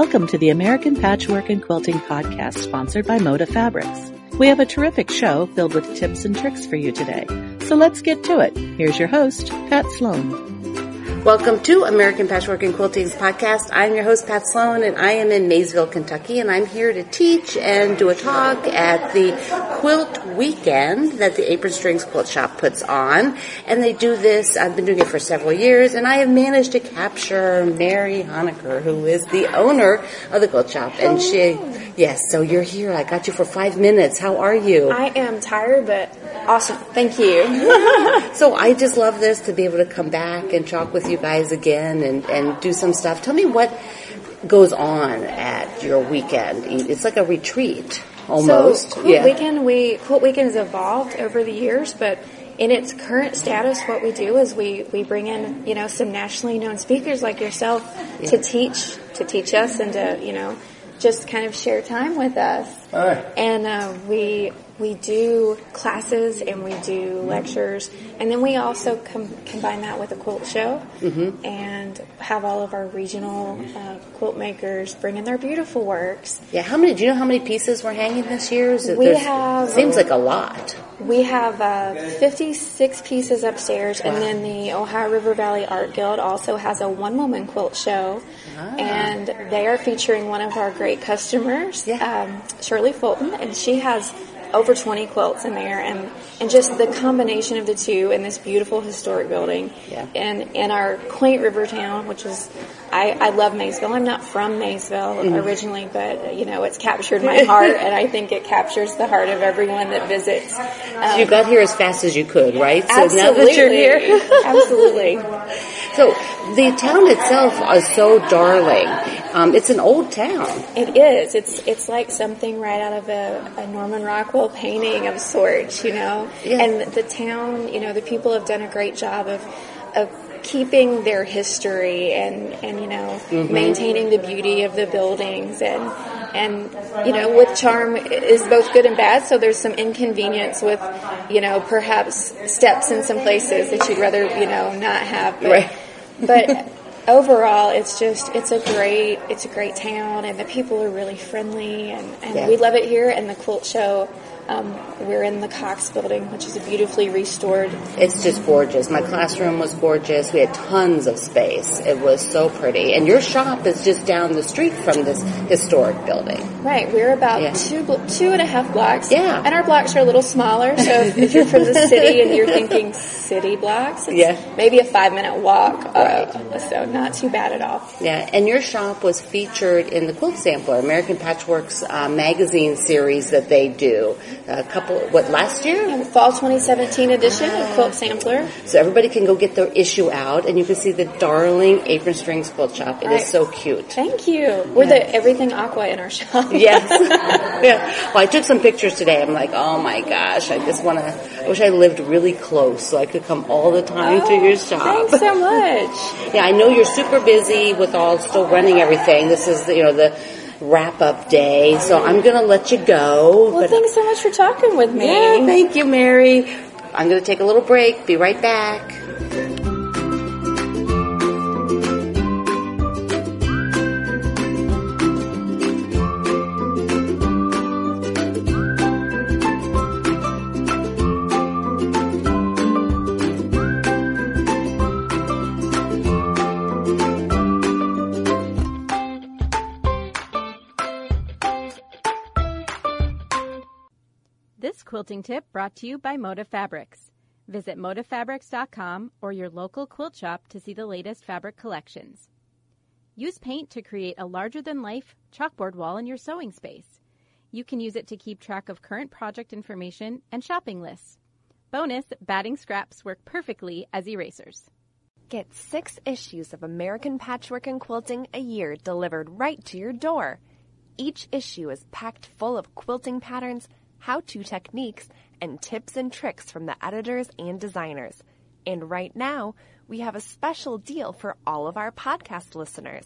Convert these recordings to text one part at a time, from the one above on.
Welcome to the American Patchwork and Quilting Podcast sponsored by Moda Fabrics. We have a terrific show filled with tips and tricks for you today. So let's get to it. Here's your host, Pat Sloan. Welcome to American Patchwork and Quilting Podcast. I'm your host, Pat Sloan, and I am in Maysville, Kentucky, and I'm here to teach and do a talk at the Quilt Weekend that the Apron Strings Quilt Shop puts on. And they do this, I've been doing it for several years, and I have managed to capture Mary Honecker, who is the owner of the quilt shop. And she, yes, so you're here. I got you for five minutes. How are you? I am tired, but awesome. Thank you. so I just love this to be able to come back and talk with you guys again and, and do some stuff. Tell me what goes on at your weekend. It's like a retreat almost. So, Quilt yeah. Weekend, we Quilt Weekend has evolved over the years, but in its current status, what we do is we, we bring in, you know, some nationally known speakers like yourself yeah. to teach, to teach us and to, you know, just kind of share time with us. And uh, we we do classes and we do lectures, and then we also com- combine that with a quilt show mm-hmm. and have all of our regional uh, quilt makers bring in their beautiful works. Yeah, how many? Do you know how many pieces we're hanging this year? we have seems like a lot. We have uh, 56 pieces upstairs, wow. and then the Ohio River Valley Art Guild also has a one woman quilt show, ah. and they are featuring one of our great customers, yeah. um, Shirley Fulton, and she has over 20 quilts in there and, and just the combination of the two in this beautiful historic building yeah. and in our quaint river town which is I, I love Maysville. I'm not from Maysville mm. originally, but you know it's captured my heart, and I think it captures the heart of everyone that visits. Um, so you got here as fast as you could, right? So absolutely. now that you're here, absolutely. So the town itself is so darling. Um, it's an old town. It is. It's it's like something right out of a, a Norman Rockwell painting of sorts, you know. Yeah. And the town, you know, the people have done a great job of of keeping their history and, and you know mm-hmm. maintaining the beauty of the buildings and and you know with charm is both good and bad so there's some inconvenience with you know perhaps steps in some places that you'd rather you know not have but, right. but overall it's just it's a great it's a great town and the people are really friendly and, and yeah. we love it here and the quilt show um, we're in the Cox building, which is a beautifully restored. It's just gorgeous. My classroom was gorgeous. We had tons of space. It was so pretty. And your shop is just down the street from this historic building. Right. We're about yeah. two two and a half blocks. Yeah. And our blocks are a little smaller. So if you're from the city and you're thinking city blocks, yeah. maybe a five minute walk. Right. Uh, so not too bad at all. Yeah. And your shop was featured in the Quilt Sampler, American Patchwork's uh, magazine series that they do a couple, what, last year? Fall 2017 edition of Quilt Sampler. So everybody can go get their issue out and you can see the darling Apron Strings Quilt Shop. It right. is so cute. Thank you. We're the everything aqua in our shop. yes. yeah. Well, I took some pictures today. I'm like, oh my gosh, I just want to, I wish I lived really close so I could come all the time oh, to your shop. Thanks so much. yeah, I know you're super busy with all still running everything. This is, you know, the, wrap up day. So I'm going to let you go. Well, thanks so much for talking with me. Yeah, thank you, Mary. I'm going to take a little break. Be right back. Quilting tip brought to you by Moda Fabrics. Visit modafabrics.com or your local quilt shop to see the latest fabric collections. Use paint to create a larger than life chalkboard wall in your sewing space. You can use it to keep track of current project information and shopping lists. Bonus, batting scraps work perfectly as erasers. Get six issues of American Patchwork and Quilting a year delivered right to your door. Each issue is packed full of quilting patterns how to techniques, and tips and tricks from the editors and designers. And right now, we have a special deal for all of our podcast listeners.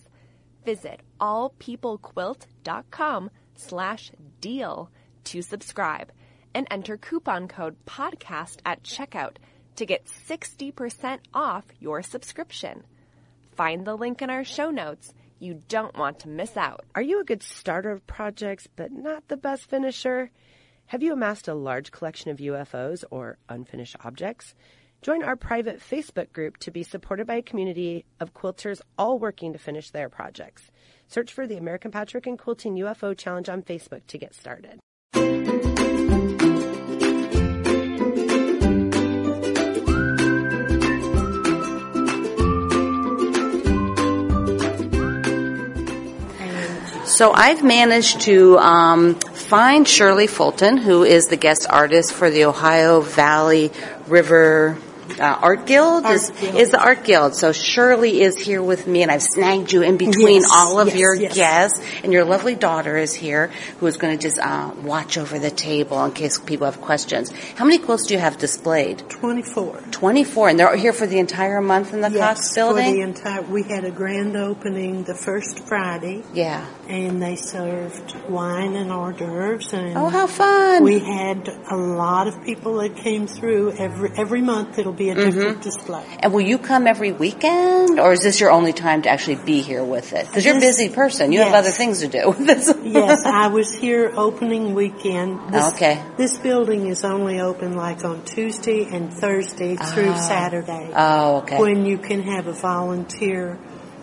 Visit allpeoplequilt.com slash deal to subscribe and enter coupon code podcast at checkout to get 60% off your subscription. Find the link in our show notes you don't want to miss out. Are you a good starter of projects but not the best finisher? Have you amassed a large collection of UFOs or unfinished objects? Join our private Facebook group to be supported by a community of quilters all working to finish their projects. Search for the American Patchwork and Quilting UFO Challenge on Facebook to get started. So I've managed to um, find Shirley Fulton, who is the guest artist for the Ohio Valley River uh, Art Guild Art is Guild. is the Art Guild. So Shirley is here with me, and I've snagged you in between Yes, all of yes, your yes. guests. And your lovely daughter is here, who is going to just uh, watch over the table in case people have questions. How many quilts do you have displayed? 24. Twenty four, and they're here for the entire month in the Cox for the entire. We had a grand opening the first Friday, yeah. and they served wine and hors d'oeuvres, and Oh, how fun! we had a lot of people that came through every every month. It'll be a different Mm-hmm. display. And will you come every weekend, or is this your only time to actually be here with it? Because you're a busy person. You have other things to do. This- yes, I was here opening weekend. This, Okay. This building is only open like on Tuesday and Thursday through Saturday. Oh, okay. When you can have a volunteer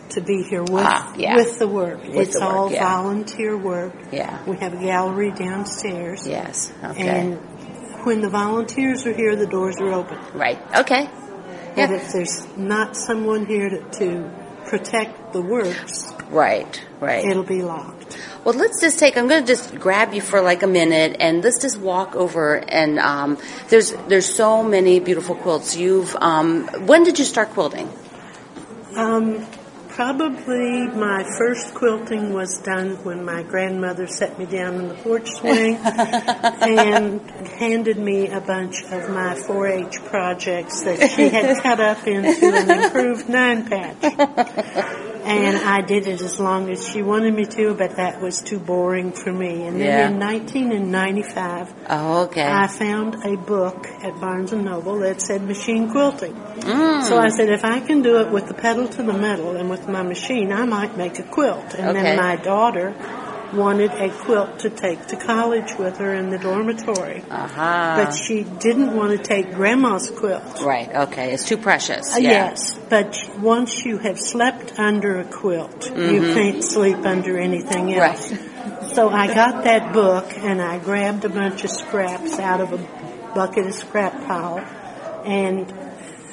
to be here with Ah, yeah. with the work. With it's the work, all yeah. volunteer work. Yeah. We have a gallery downstairs. yes. Okay. And when the volunteers are here, the doors are open. right. Okay. But Yeah. if there's not someone here to, to protect the works, Right. Right. it'll be locked. Well, let's just take. I'm going to just grab you for like a minute, and let's just walk over. And um, there's there's so many beautiful quilts. You've um, when did you start quilting? Um, probably my first quilting was done when my grandmother set me down in the porch swing and handed me a bunch of my 4-H projects that she had cut up into an improved nine patch. And I did it as long as she wanted me to, but that was too boring for me. And then Yeah. in 1995, Oh, okay. I found a book at Barnes and Noble that said machine quilting. Mm. So I said, if I can do it with the pedal to the metal and with my machine, I might make a quilt. And Okay. then my daughter wanted a quilt to take to college with her in the dormitory. Aha. But she didn't want to take grandma's quilt. right. Okay. It's too precious. Uh, yeah. Yes, but once you have slept under a quilt, you mm-hmm. can't sleep under anything else. Right. So I got that book and I grabbed a bunch of scraps out of a bucket of scrap pile and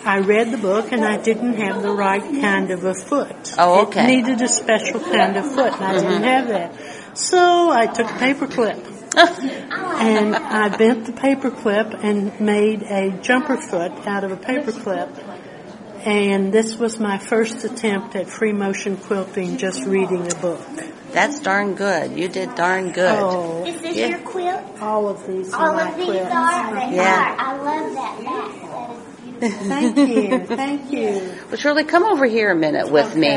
I read the book and I didn't have the right kind of a foot. Oh, okay. It needed a special kind of foot and I mm-hmm. didn't have that. So I took a paper clip and I bent the paper clip and made a jumper foot out of a paper clip. And this was my first attempt at free motion quilting, just reading a book. That's darn good. You did darn good. Oh, Is this Yeah. your quilt? all of these are All my of these quilts. are. They Yeah. are. I love that back. That is beautiful. Thank you, thank you. Well, Shirley, come over here a minute with me.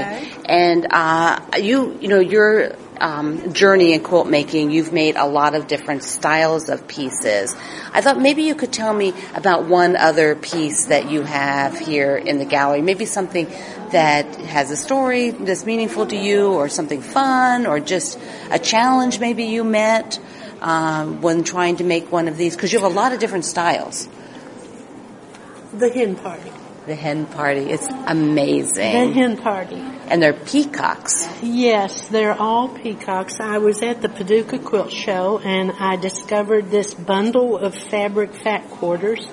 And uh, you, you know, your um, journey in quilt making, you've made a lot of different styles of pieces. I thought maybe you could tell me about one other piece that you have here in the gallery. Maybe something that has a story that's meaningful to you, or something fun, or just a challenge maybe you met um, when trying to make one of these. Because you have a lot of different styles. The hen party. The hen party, it's amazing. The hen party. And they're peacocks. Yes, they're all peacocks. I was at the Paducah Quilt Show and I discovered this bundle of fabric fat quarters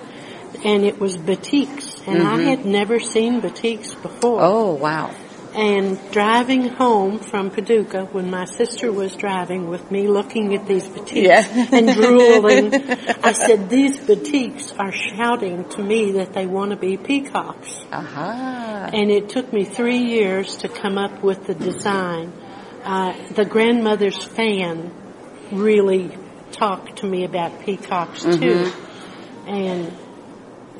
and it was batiks and I mm-hmm. had never seen batiks before. Oh, wow. And driving home from Paducah when my sister was driving with me looking at these batiks Yeah. and drooling, I said, these batiks are shouting to me that they want to be peacocks. Aha. And it took me three years to come up with the design. Uh, the grandmother's fan really talked to me about peacocks too. And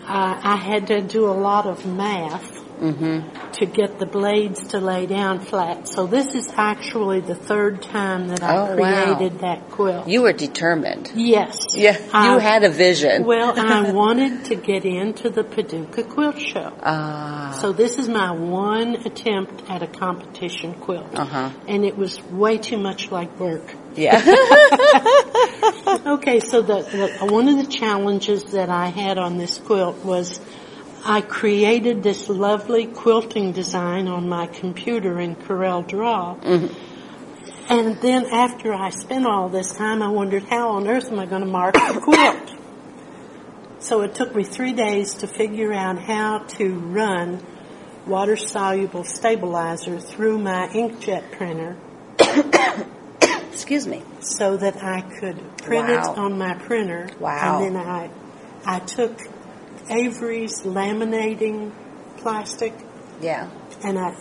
uh, I had to do a lot of math to get the blades to lay down flat. So this is actually the third time that I Oh, wow. created that quilt. You were determined. yes. Yeah, you Uh, had a vision. Well, I wanted to get into the Paducah Quilt Show. Ah, So this is my one attempt at a competition quilt. Uh-huh. And it was way too much like work. yeah. Okay, so the, the one of the challenges that I had on this quilt was I created this lovely quilting design on my computer in Corel Draw. Mm-hmm. And then after I spent all this time, I wondered how on earth am I going to mark the quilt? So it took me three days to figure out how to run water soluble stabilizer through my inkjet printer Excuse me. so that I could print Wow. it on my printer. Wow. And then I, I took Avery's laminating plastic Yeah. and I,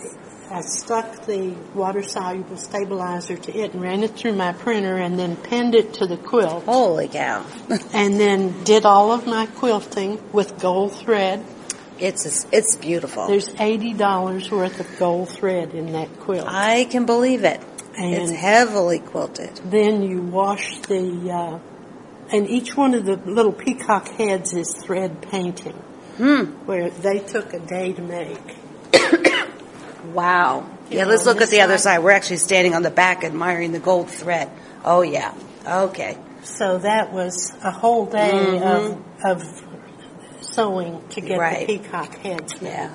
I stuck the water soluble stabilizer to it and ran it through my printer and then pinned it to the quilt Holy cow. and then did all of my quilting with gold thread. It's it's beautiful. There's eighty dollars worth of gold thread in that quilt. I can believe it. it's heavily quilted. Then you wash the, uh, and each one of the little peacock heads is thread painting, Hmm. where they took a day to make. Wow. Yeah, know, let's look at the other side-. We're actually standing on the back admiring the gold thread. Oh yeah. Okay. So that was a whole day of, of sewing to get Mm-hmm. Right. the peacock heads made. Yeah.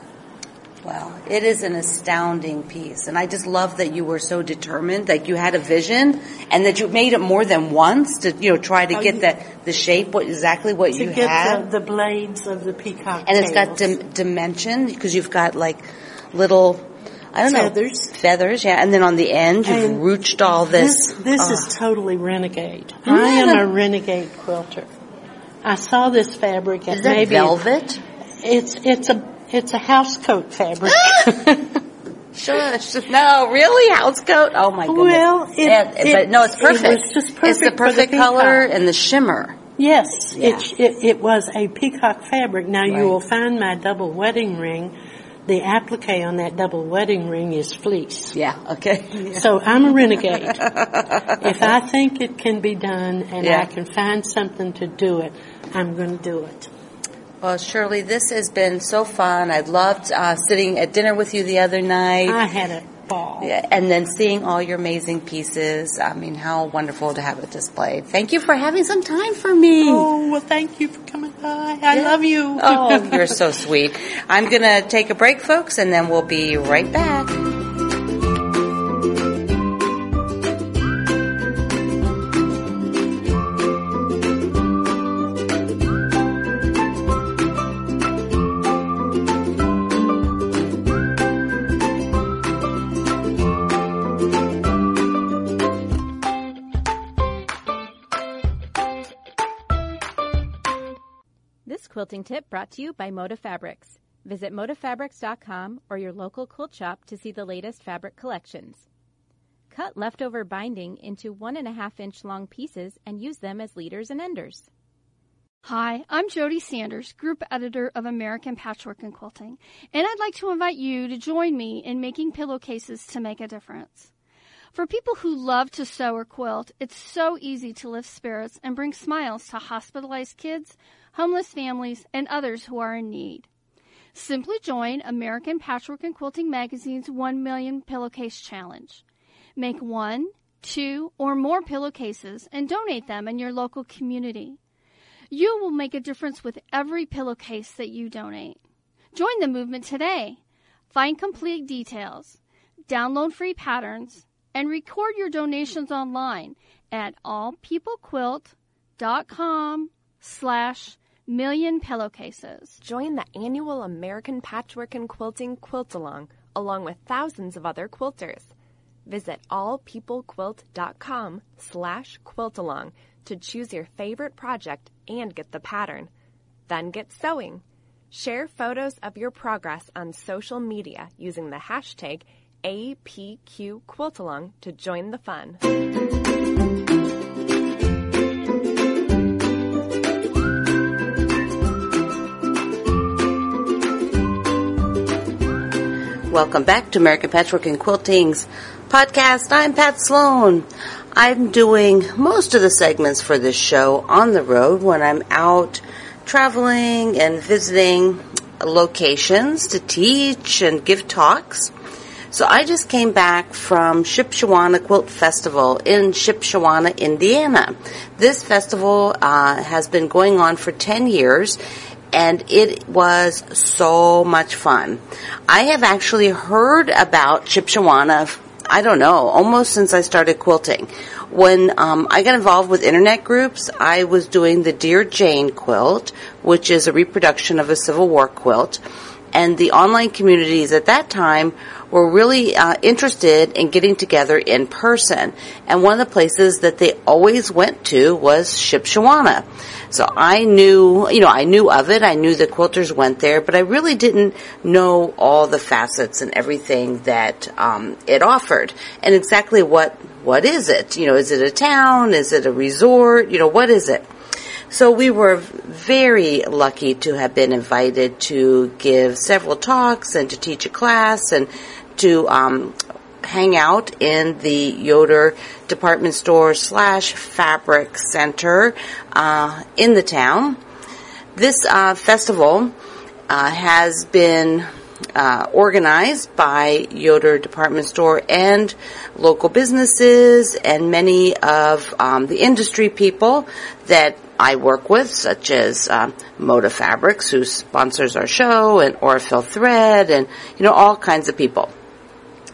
Well, it is an astounding piece. And I just love that you were so determined, that you had a vision and that you made it more than once to, you know, try to Oh, get you- the, the shape, what exactly what you had. the, the blades of the peacock and it's got dim- dimension because you've got like little, I don't Feathers. know. Feathers. yeah. And then on the end, you've And all this. This, this oh. is uh, totally renegade. I am a renegade quilter. I saw this fabric at Is that maybe velvet? It's it's a it's a house coat fabric. Shush. No, really? House coat? Oh my goodness. Well, it- it- but no, it's it perfect. was just It's the perfect the perfect color and the shimmer. yes, Yeah. it, it it was a peacock fabric. Now Right. you will find my double wedding ring. The applique on that double wedding ring is fleece. Yeah, okay. So I'm a renegade. if I think it can be done and Yeah. I can find something to do it, I'm going to do it. Well, Shirley, this has been so fun. I loved uh, sitting at dinner with you the other night. I had a ball. Yeah, and then seeing all your amazing pieces. I mean, how wonderful to have it displayed. Thank you for having some time for me. Oh, well, thank you for coming by. I love you. Oh, you're so sweet. I'm going to take a break, folks, and then we'll be right back. Quilting tip brought to you by Moda Fabrics. Visit modafabrics.com or your local quilt shop to see the latest fabric collections. Cut leftover binding into one and a half inch long pieces and use them as leaders and enders. Hi, I'm Jody Sanders, group editor of American Patchwork and Quilting, and I'd like to invite you to join me in making pillowcases to make a difference. For people who love to sew or quilt, it's so easy to lift spirits and bring smiles to hospitalized kids, homeless families, and others who are in need. Simply join American Patchwork and Quilting Magazine's 1 Million Pillowcase Challenge. Make one, two, or more pillowcases and donate them in your local community. You will make a difference with every pillowcase that you donate. Join the movement today. Find complete details, download free patterns, and record your donations online at allpeoplequilt.com slash million pillowcases. Join the annual American Patchwork and Quilting Quilt Along, along with thousands of other quilters. Visit allpeoplequilt.com slash quiltalong to choose your favorite project and get the pattern. Then get sewing. Share photos of your progress on social media using the hashtag APQQuiltalong to join the fun. Welcome back to American Patchwork and Quilting's podcast. I'm Pat Sloan. I'm doing most of the segments for this show on the road when I'm out traveling and visiting locations to teach and give talks. So I just came back from Shipshewana Quilt Festival in Shipshewana, Indiana. This festival uh, has been going on for 10 years and it was so much fun. I have actually heard about Shipshewana, I don't know, almost since I started quilting. When um, I got involved with internet groups, I was doing the Dear Jane quilt, which is a reproduction of a Civil War quilt. And the online communities at that time were really uh, interested in getting together in person. And one of the places that they always went to was Shipshewana. So I knew, you know, I knew of it. I knew the quilters went there, but I really didn't know all the facets and everything that um, it offered, and exactly what what is it? You know, is it a town? Is it a resort? You know, what is it? So we were very lucky to have been invited to give several talks and to teach a class and to um, hang out in the Yoder department store slash fabric center uh, in the town. This uh, festival uh, has been uh, organized by Yoder Department Store and local businesses and many of um, the industry people that I work with, such as um, Moda Fabrics, who sponsors our show, and Aurifil Thread, and you know all kinds of people.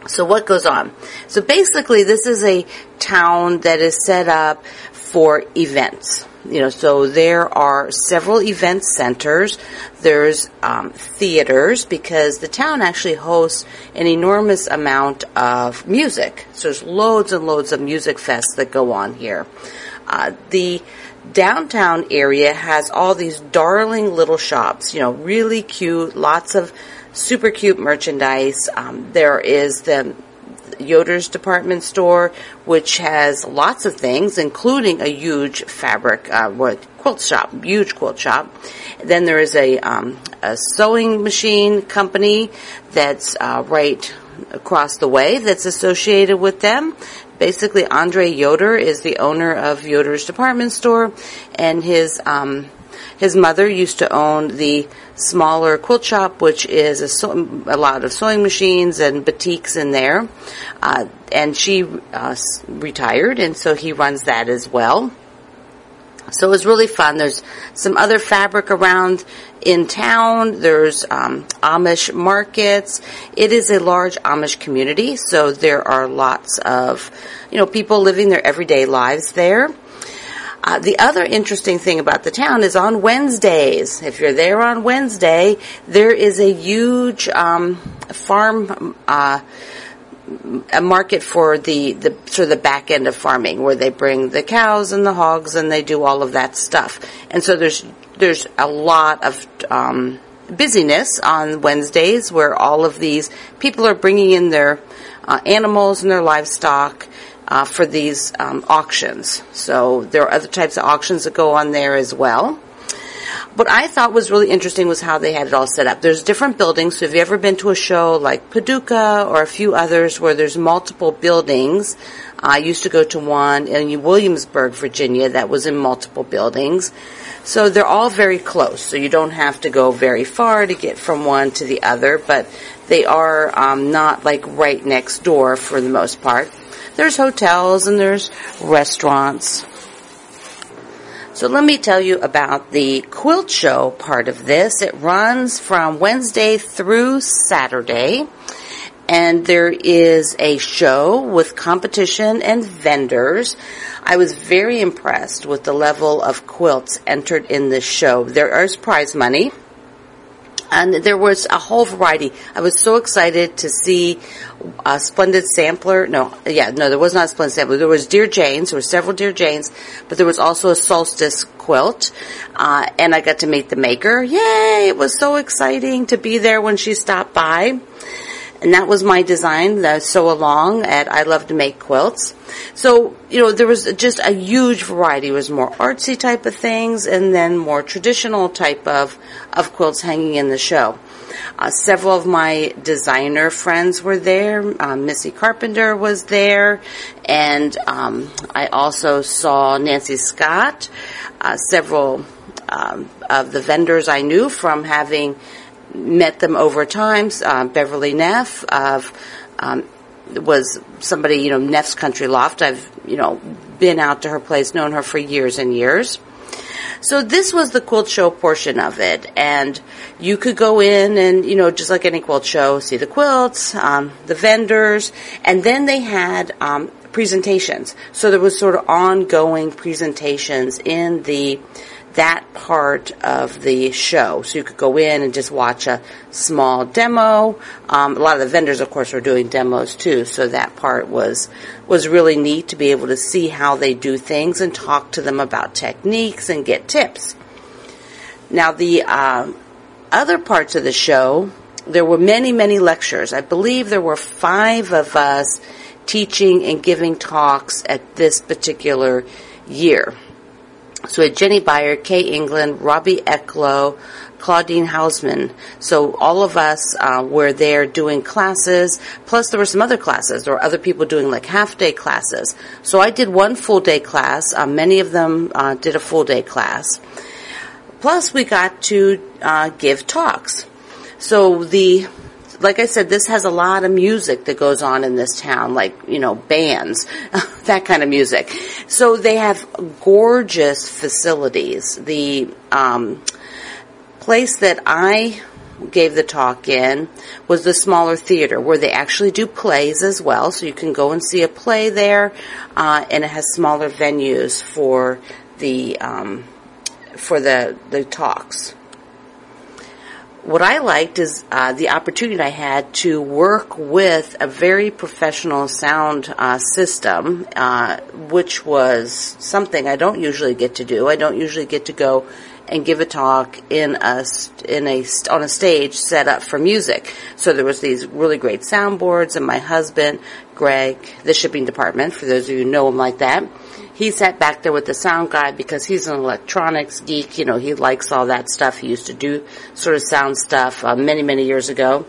So what goes on? So basically, this is a town that is set up for events. You know, so there are several event centers. There's um, theaters because the town actually hosts an enormous amount of music. So there's loads and loads of music fests that go on here. Uh, the downtown area has all these darling little shops. You know, really cute, lots of super cute merchandise. Um, there is the Yoder's department store, which has lots of things, including a huge fabric uh, quilt shop, huge quilt shop. Then there is a, um, a sewing machine company that's uh, right across the way that's associated with them. Basically, Andre Yoder is the owner of Yoder's department store, and his um, his mother used to own the smaller quilt shop, which is a, so- a lot of sewing machines and boutiques in there. Uh, and she uh, retired, and so he runs that as well. So it was really fun. There's some other fabric around in town. There's um, Amish markets. It is a large Amish community, so there are lots of you know people living their everyday lives there. Uh, the other interesting thing about the town is on Wednesdays. If you're there on Wednesday, there is a huge um, farm. Uh, a market for the, the sort of the back end of farming where they bring the cows and the hogs and they do all of that stuff. And so there's there's a lot of um, busyness on Wednesdays where all of these people are bringing in their uh, animals and their livestock uh, for these um, auctions. So there are other types of auctions that go on there as well. What I thought was really interesting was how they had it all set up. There's different buildings. So if you've ever been to a show like Paducah or a few others where there's multiple buildings, I used to go to one in Williamsburg, Virginia that was in multiple buildings. So they're all very close. So you don't have to go very far to get from one to the other, but they are um, not like right next door for the most part. There's hotels and there's restaurants. So let me tell you about the quilt show part of this. It runs from Wednesday through Saturday. And there is a show with competition and vendors. I was very impressed with the level of quilts entered in this show. There is prize money and there was a whole variety. I was so excited to see a splendid sampler. No, yeah, no, there was not a splendid sampler. There was Dear Jane's. There were several Dear Jane's, but there was also a solstice quilt, uh, and I got to meet the maker. Yay! It was so exciting to be there when she stopped by. And that was my design, the sew along at I Love to Make Quilts. So, you know, there was just a huge variety. It was more artsy type of things and then more traditional type of, of quilts hanging in the show. Uh, several of my designer friends were there. Um, Missy Carpenter was there, and um, I also saw Nancy Scott. Uh, several um, of the vendors I knew from having met them over time. Uh, Beverly Neff of um, was somebody you know Neff's Country Loft. I've you know been out to her place, known her for years and years. So this was the quilt show portion of it, and you could go in and you know just like any quilt show, see the quilts, um, the vendors, and then they had um, presentations. So there was sort of ongoing presentations in the that part of the show. So you could go in and just watch a small demo. Um, a lot of the vendors, of course, were doing demos too. So that part was was really neat to be able to see how they do things and talk to them about techniques and get tips. Now the uh, other parts of the show, there were many, many lectures. I believe there were five of us teaching and giving talks at this particular year. So we had Jinny Beyer, Kaye England, Robbi Eklow, Claudine Hausman. So all of us uh, were there doing classes. Plus, there were some other classes. or other people doing like half day classes. So I did one full day class. Uh, many of them uh, did a full day class. Plus, we got to uh, give talks. So the like I said, this has a lot of music that goes on in this town, like, you know, bands, that kind of music. So they have gorgeous facilities. The um, place that I gave the talk in was the smaller theater where they actually do plays as well. So you can go and see a play there, uh, and it has smaller venues for the um, for the the talks what I liked is uh, the opportunity I had to work with a very professional sound uh, system, uh, which was something I don't usually get to do. I don't usually get to go and give a talk in a in a on a stage set up for music. So there was these really great soundboards, and my husband, Greg, the shipping department, for those of you who know him like that he sat back there with the sound guy because he's an electronics geek. You know, he likes all that stuff. He used to do sort of sound stuff uh, many, many years ago.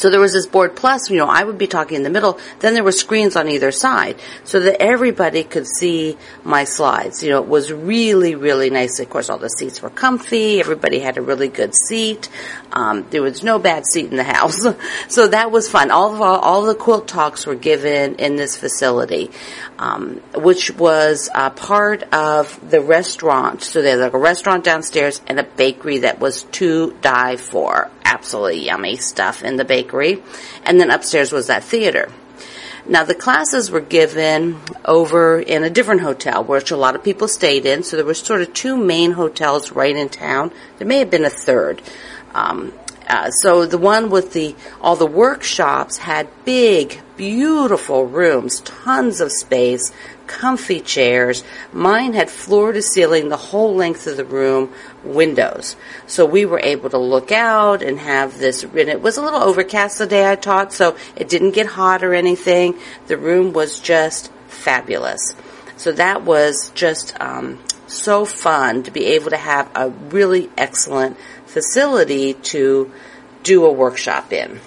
So there was this board plus, you know, I would be talking in the middle, then there were screens on either side so that everybody could see my slides. You know, it was really, really nice. Of course, all the seats were comfy. Everybody had a really good seat. Um, there was no bad seat in the house. so that was fun. All of all all the quilt talks were given in this facility, um, which was a part of the restaurant. So they had like a restaurant downstairs and a bakery that was to die for. Absolutely yummy stuff in the bakery bakery, and then upstairs was that theater. Now the classes were given over in a different hotel, which a lot of people stayed in. So there were sort of two main hotels right in town. There may have been a third. Um, uh, so the one with the all the workshops had big, beautiful rooms, tons of space, comfy chairs. Mine had floor to ceiling, the whole length of the room, windows. So we were able to look out and have this, and it was a little overcast the day I taught, so it didn't get hot or anything. The room was just fabulous. So that was just um, so fun to be able to have a really excellent facility to do a workshop in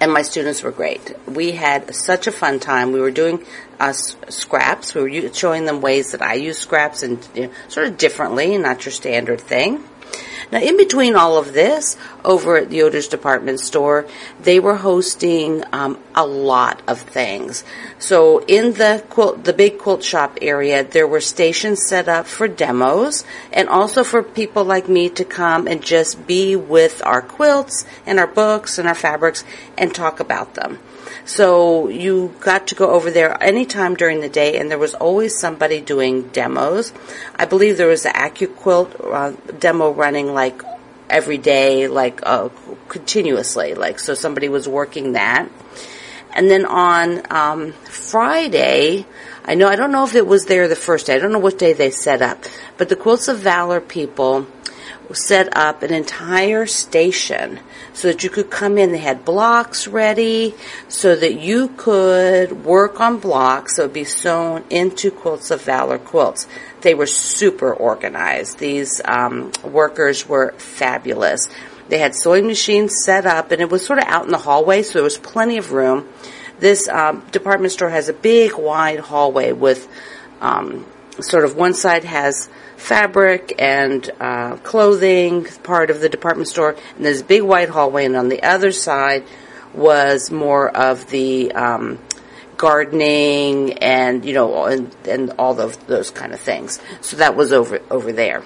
and my students were great. We had such a fun time. We were doing uh, scraps. We were showing them ways that I use scraps and you know, sort of differently, not your standard thing. Now, in between all of this, over at the Yoder's department store, they were hosting um, a lot of things. So, in the quilt, the big quilt shop area, there were stations set up for demos, and also for people like me to come and just be with our quilts and our books and our fabrics and talk about them. So you got to go over there anytime during the day, and there was always somebody doing demos. I believe there was the AccuQuilt uh, demo running like every day, like uh, continuously, like so somebody was working that. And then on um, Friday, I know I don't know if it was there the first day. I don't know what day they set up, but the Quilts of Valor people set up an entire station so that you could come in. They had blocks ready so that you could work on blocks that would be sewn into Quilts of Valor quilts. They were super organized. These um, workers were fabulous. They had sewing machines set up, and it was sort of out in the hallway, so there was plenty of room. This um, department store has a big, wide hallway with um, sort of one side has fabric and uh, clothing part of the department store, and there's a big white hallway, and on the other side was more of the um, gardening and you know and, and all of those kind of things. So that was over over there.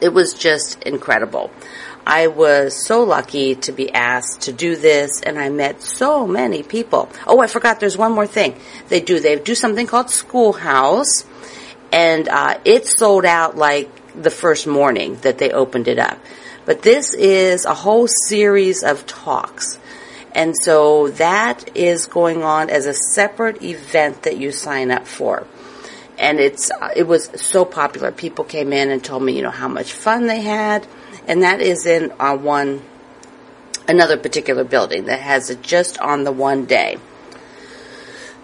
It was just incredible. I was so lucky to be asked to do this, and I met so many people. Oh, I forgot. There's one more thing they do. They do something called Schoolhouse and uh, it sold out like the first morning that they opened it up. But this is a whole series of talks. And so that is going on as a separate event that you sign up for. And it's, uh, it was so popular. People came in and told me, you know, how much fun they had. And that is in uh, one, another particular building that has it just on the one day.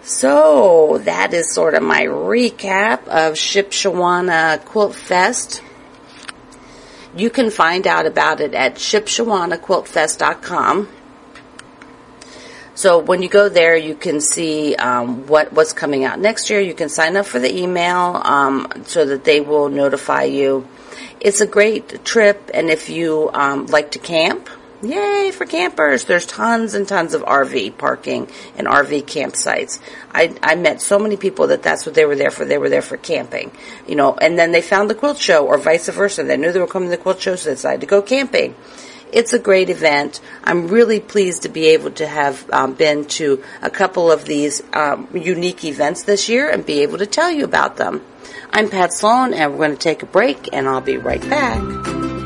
So that is sort of my recap of Shipshewana Quilt Fest. You can find out about it at shipshewanaquiltfest.com. So when you go there, you can see um, what what's coming out next year. You can sign up for the email um, so that they will notify you. It's a great trip, and if you um, like to camp, Yay for campers. There's tons and tons of RV parking and RV campsites. I, I met so many people that that's what they were there for. They were there for camping, you know, and then they found the quilt show or vice versa. They knew they were coming to the quilt show, so they decided to go camping. It's a great event. I'm really pleased to be able to have um, been to a couple of these um, unique events this year and be able to tell you about them. I'm Pat Sloan, and we're going to take a break, and I'll be right back.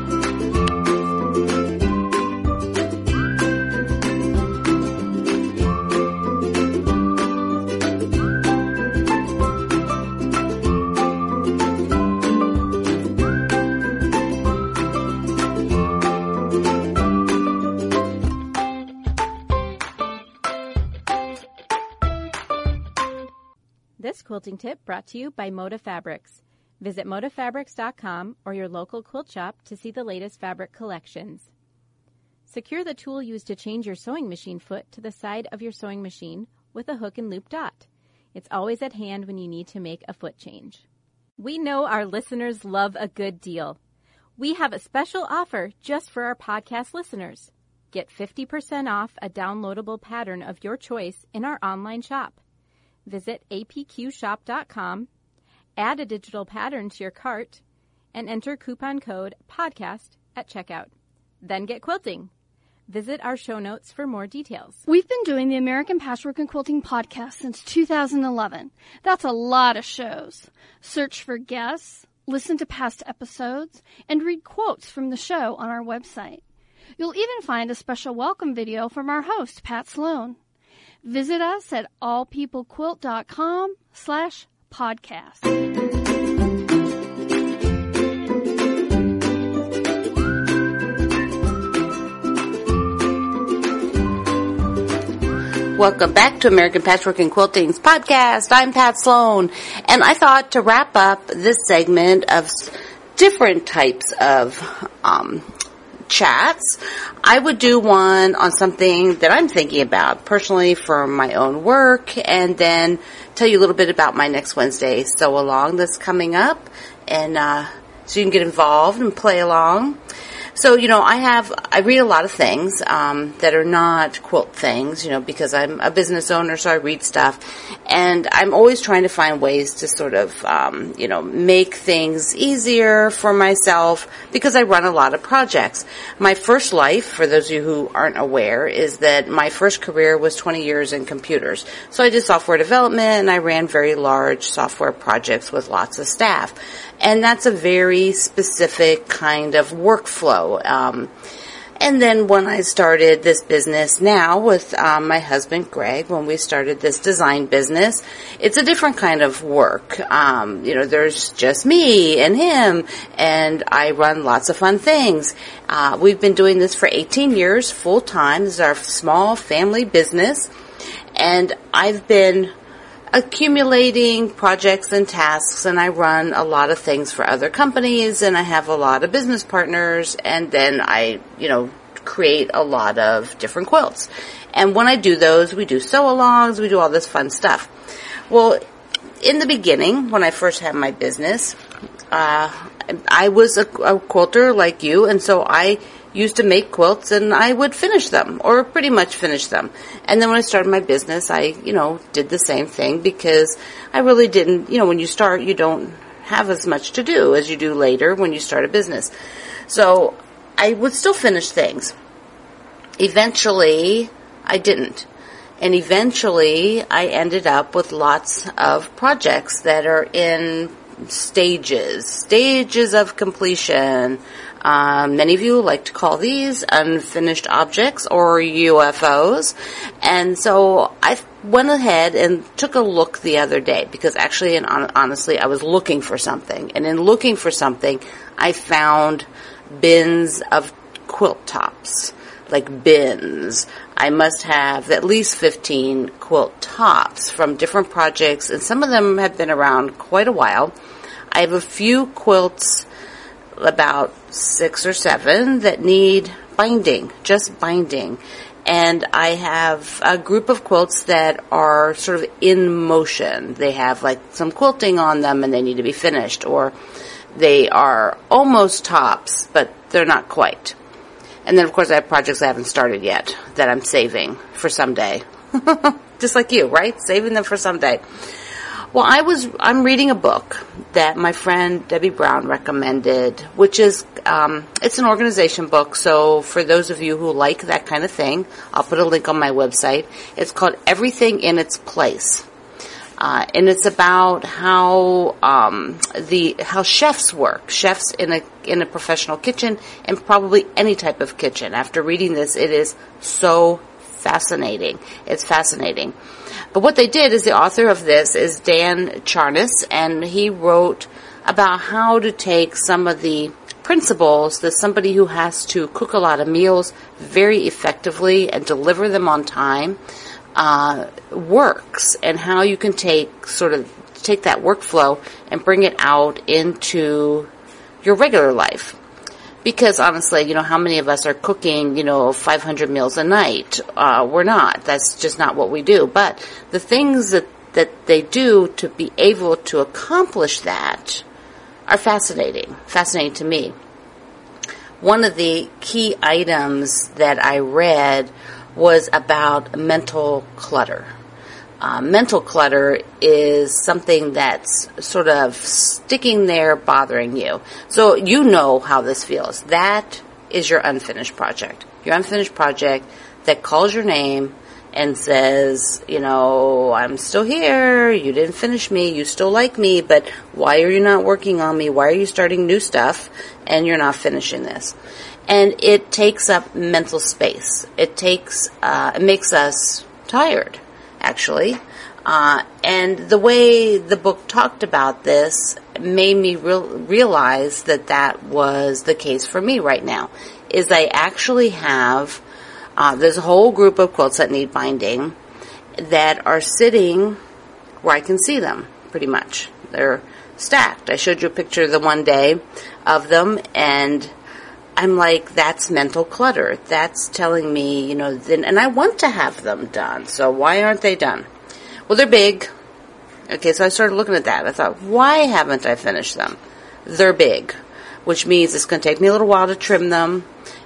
Quilting tip brought to you by Moda Fabrics. Visit modafabrics.com or your local quilt shop to see the latest fabric collections. Secure the tool used to change your sewing machine foot to the side of your sewing machine with a hook and loop dot. It's always at hand when you need to make a foot change. We know our listeners love a good deal. We have a special offer just for our podcast listeners. Get 50% off a downloadable pattern of your choice in our online shop visit apqshop.com, add a digital pattern to your cart, and enter coupon code PODCAST at checkout. Then get quilting. Visit our show notes for more details. We've been doing the American Patchwork and Quilting podcast since 2011. That's a lot of shows. Search for guests, listen to past episodes, and read quotes from the show on our website. You'll even find a special welcome video from our host, Pat Sloan. Visit us at allpeoplequilt.com slash podcast. Welcome back to American Patchwork and Quilting's podcast. I'm Pat Sloan, and I thought to wrap up this segment of different types of um, chats, I would do one on something that I'm thinking about personally for my own work and then tell you a little bit about my next Wednesday sew along that's coming up and uh, so you can get involved and play along. So, you know, I have, I read a lot of things um, that are not quilt things, you know, because I'm a business owner, so I read stuff. And I'm always trying to find ways to sort of, um, you know, make things easier for myself because I run a lot of projects. My first life, for those of you who aren't aware, is that my first career was 20 years in computers. So I did software development and I ran very large software projects with lots of staff. And that's a very specific kind of workflow. Um, And then when I started this business now with um, my husband Greg, when we started this design business, it's a different kind of work. Um, you know, there's just me and him, and I run lots of fun things. Uh, we've been doing this for 18 years full time. This is our small family business, and I've been accumulating projects and tasks and I run a lot of things for other companies and I have a lot of business partners and then I, you know, create a lot of different quilts. And when I do those, we do sew alongs, we do all this fun stuff. Well, in the beginning, when I first had my business, uh, I was a, a quilter like you and so I used to make quilts and I would finish them or pretty much finish them. And then when I started my business, I, you know, did the same thing because I really didn't, you know, when you start, you don't have as much to do as you do later when you start a business. So I would still finish things. Eventually, I didn't. And eventually, I ended up with lots of projects that are in stages, stages of completion, um, many of you like to call these unfinished objects or UFOs. And so I went ahead and took a look the other day because actually and honestly I was looking for something. And in looking for something, I found bins of quilt tops. Like bins. I must have at least 15 quilt tops from different projects and some of them have been around quite a while. I have a few quilts about six or seven that need binding, just binding. And I have a group of quilts that are sort of in motion. They have like some quilting on them and they need to be finished or they are almost tops, but they're not quite. And then of course I have projects I haven't started yet that I'm saving for someday. Just like you, right? Saving them for someday. Well, I was I'm reading a book that my friend Debbie Brown recommended, which is um, it's an organization book. So for those of you who like that kind of thing, I'll put a link on my website. It's called Everything in Its Place. Uh, and it's about how um, the how chefs work, chefs in a in a professional kitchen, and probably any type of kitchen. After reading this, it is so fascinating. It's fascinating. But what they did is the author of this is Dan Charnas, and he wrote about how to take some of the principles that somebody who has to cook a lot of meals very effectively and deliver them on time uh, works, and how you can take sort of take that workflow and bring it out into your regular life because honestly, you know, how many of us are cooking, you know, 500 meals a night? Uh, we're not. That's just not what we do. But the things that, that they do to be able to accomplish that are fascinating, fascinating to me. One of the key items that I read was about mental clutter. Uh, mental clutter is something that's sort of sticking there, bothering you. So you know how this feels. That is your unfinished project. Your unfinished project that calls your name and says, you know, I'm still here, you didn't finish me, you still like me, but why are you not working on me? Why are you starting new stuff and you're not finishing this? And it takes up mental space. It takes, uh, it makes us tired actually. Uh, and the way the book talked about this made me real, realize that that was the case for me right now. Is I actually have uh, a whole group of quilts that need binding that are sitting where I can see them pretty much. They're stacked. I showed you a picture the one day of them, and I'm like, that's mental clutter. That's telling me, you know, then, and I want to have them done. So why aren't they done? Well, they're big. Okay, so I started looking at that. I thought, why haven't I finished them? They're big, which means it's going to take me a little while to trim them,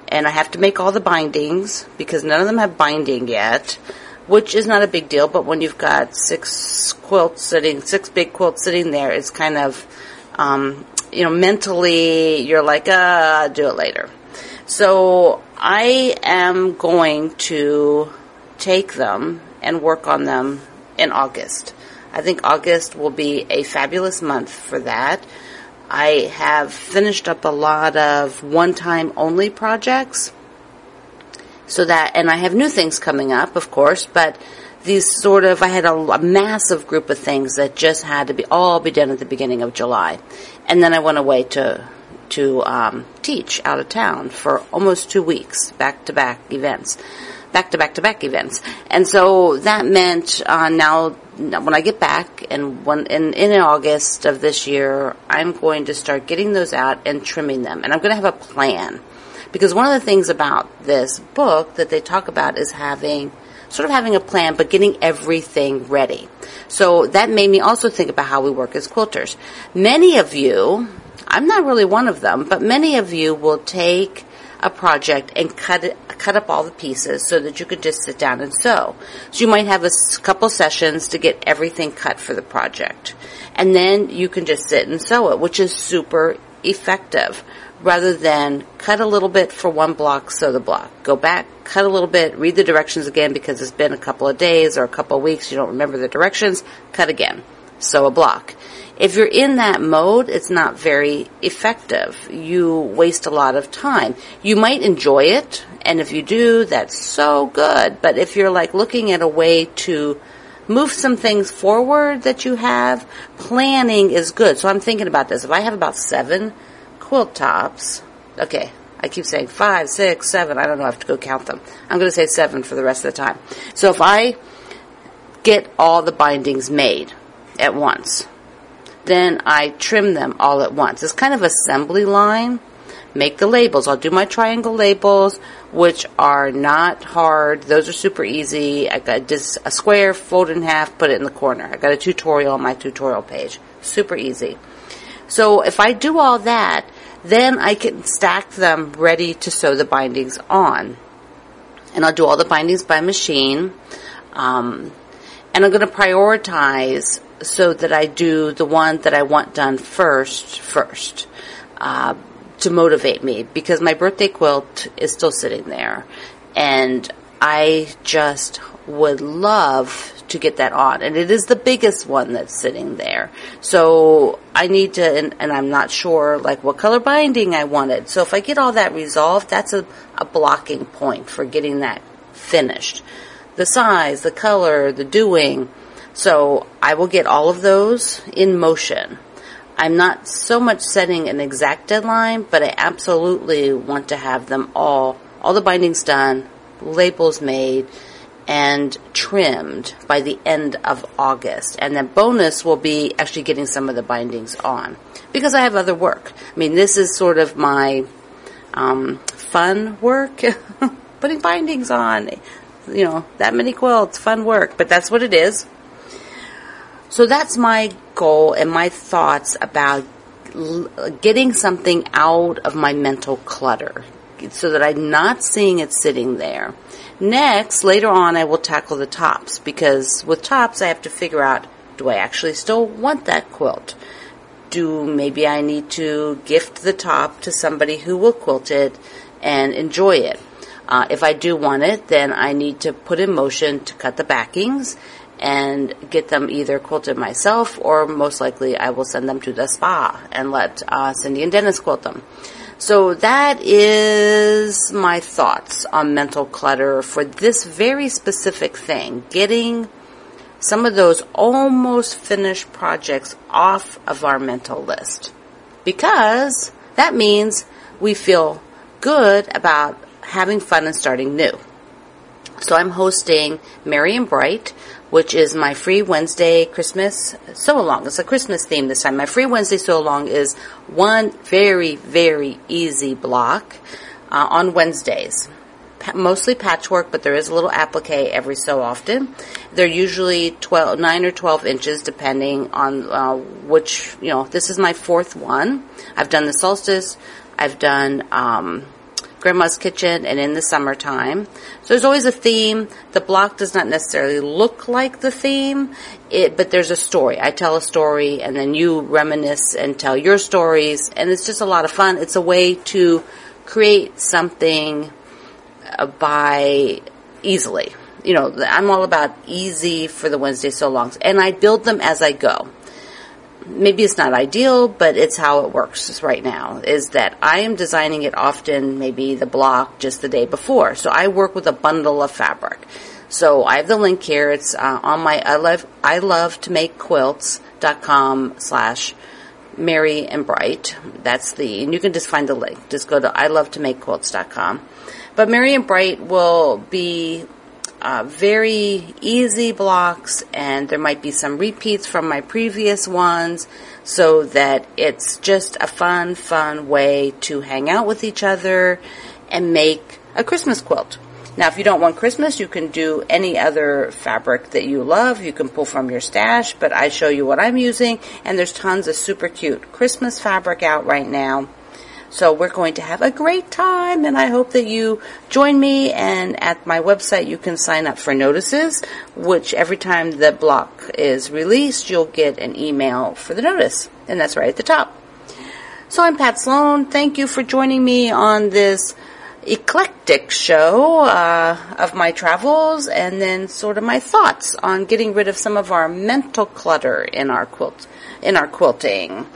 and I have to make all the bindings because none of them have binding yet, which is not a big deal. But when you've got six quilts sitting, six big quilts sitting there, it's kind of um, you know, mentally you're like, uh, I'll do it later. So I am going to take them and work on them in August. I think August will be a fabulous month for that. I have finished up a lot of one time only projects So that, and I have new things coming up, of course, but these sort of, I had a, a, massive group of things that just had to be, all be done at the beginning of July. And then I went away to, to, um, teach out of town for almost two weeks, back to back events. Back to back to back events. And so that meant, uh, now, when I get back and when, in, in August of this year, I'm going to start getting those out and trimming them. And I'm going to have a plan. Because one of the things about this book that they talk about is having sort of having a plan, but getting everything ready. So that made me also think about how we work as quilters. Many of you, I'm not really one of them, but many of you will take a project and cut it, cut up all the pieces so that you could just sit down and sew. So you might have a couple sessions to get everything cut for the project. And then you can just sit and sew it, which is super effective rather than cut a little bit for one block, sew the block. Go back, cut a little bit, read the directions again because it's been a couple of days or a couple of weeks, you don't remember the directions, cut again, sew a block. If you're in that mode, it's not very effective. You waste a lot of time. You might enjoy it, and if you do, that's so good. But if you're like looking at a way to move some things forward that you have, planning is good. So I'm thinking about this. If I have about seven quilt tops. Okay, I keep saying five, six, seven. I don't know. I have to go count them. I'm going to say seven for the rest of the time. So if I get all the bindings made at once, then I trim them all at once. It's kind of assembly line. Make the labels. I'll do my triangle labels, which are not hard. Those are super easy. I got just a square, fold in half, put it in the corner. I got a tutorial on my tutorial page. Super easy. So if I do all that, then I can stack them ready to sew the bindings on. And I'll do all the bindings by machine. Um, and I'm going to prioritize so that I do the one that I want done first, first, uh, to motivate me because my birthday quilt is still sitting there. And I just would love to get that on. And it is the biggest one that's sitting there. So I need to, and, and, I'm not sure like what color binding I wanted. So if I get all that resolved, that's a, a blocking point for getting that finished. The size, the color, the doing. So I will get all of those in motion. I'm not so much setting an exact deadline, but I absolutely want to have them all, all the bindings done, labels made, and trimmed by the end of August. And then bonus will be actually getting some of the bindings on because I have other work. I mean, this is sort of my um, fun work, putting bindings on. You know, that many quilts, fun work, but that's what it is. So that's my goal and my thoughts about getting something out of my mental clutter so that I'm not seeing it sitting there. Next, later on, I will tackle the tops because with tops, I have to figure out do I actually still want that quilt? Do maybe I need to gift the top to somebody who will quilt it and enjoy it? Uh, if I do want it, then I need to put in motion to cut the backings and get them either quilted myself or most likely I will send them to the spa and let uh, Cindy and Dennis quilt them. So that is my thoughts on mental clutter for this very specific thing. Getting some of those almost finished projects off of our mental list. Because that means we feel good about having fun and starting new. So I'm hosting Merry and Bright, which is my free Wednesday Christmas sew along. It's a Christmas theme this time. My free Wednesday sew along is one very, very easy block uh, on Wednesdays. Pa- mostly patchwork, but there is a little applique every so often. They're usually 12, 9 or 12 inches depending on uh, which, you know, this is my fourth one. I've done the solstice. I've done, um, Grandma's Kitchen and in the summertime. So there's always a theme. The block does not necessarily look like the theme, it, but there's a story. I tell a story and then you reminisce and tell your stories and it's just a lot of fun. It's a way to create something uh, by easily. You know, I'm all about easy for the Wednesday so longs and I build them as I go maybe it's not ideal, but it's how it works right now, is that I am designing it often, maybe the block just the day before. So I work with a bundle of fabric. So I have the link here. It's uh, on my I love, I love to make quilts.com slash Merry and Bright. That's the, and you can just find the link. Just go to I love to make quilts.com. But Merry and Bright will be uh, very easy blocks, and there might be some repeats from my previous ones, so that it's just a fun, fun way to hang out with each other and make a Christmas quilt. Now, if you don't want Christmas, you can do any other fabric that you love. You can pull from your stash, but I show you what I'm using, and there's tons of super cute Christmas fabric out right now. So we're going to have a great time and I hope that you join me and at my website you can sign up for notices, which every time the block is released, you'll get an email for the notice. And that's right at the top. So I'm Pat Sloan. Thank you for joining me on this eclectic show uh, of my travels and then sort of my thoughts on getting rid of some of our mental clutter in our quilt in our quilting.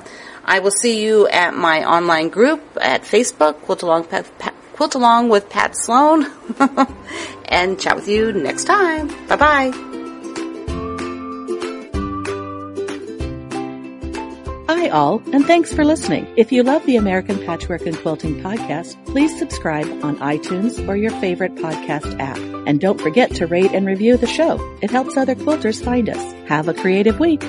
I will see you at my online group at Facebook, Quilt Along, Pat, Pat, Quilt Along with Pat Sloan, and chat with you next time. Bye bye. Hi all, and thanks for listening. If you love the American Patchwork and Quilting podcast, please subscribe on iTunes or your favorite podcast app. And don't forget to rate and review the show. It helps other quilters find us. Have a creative week.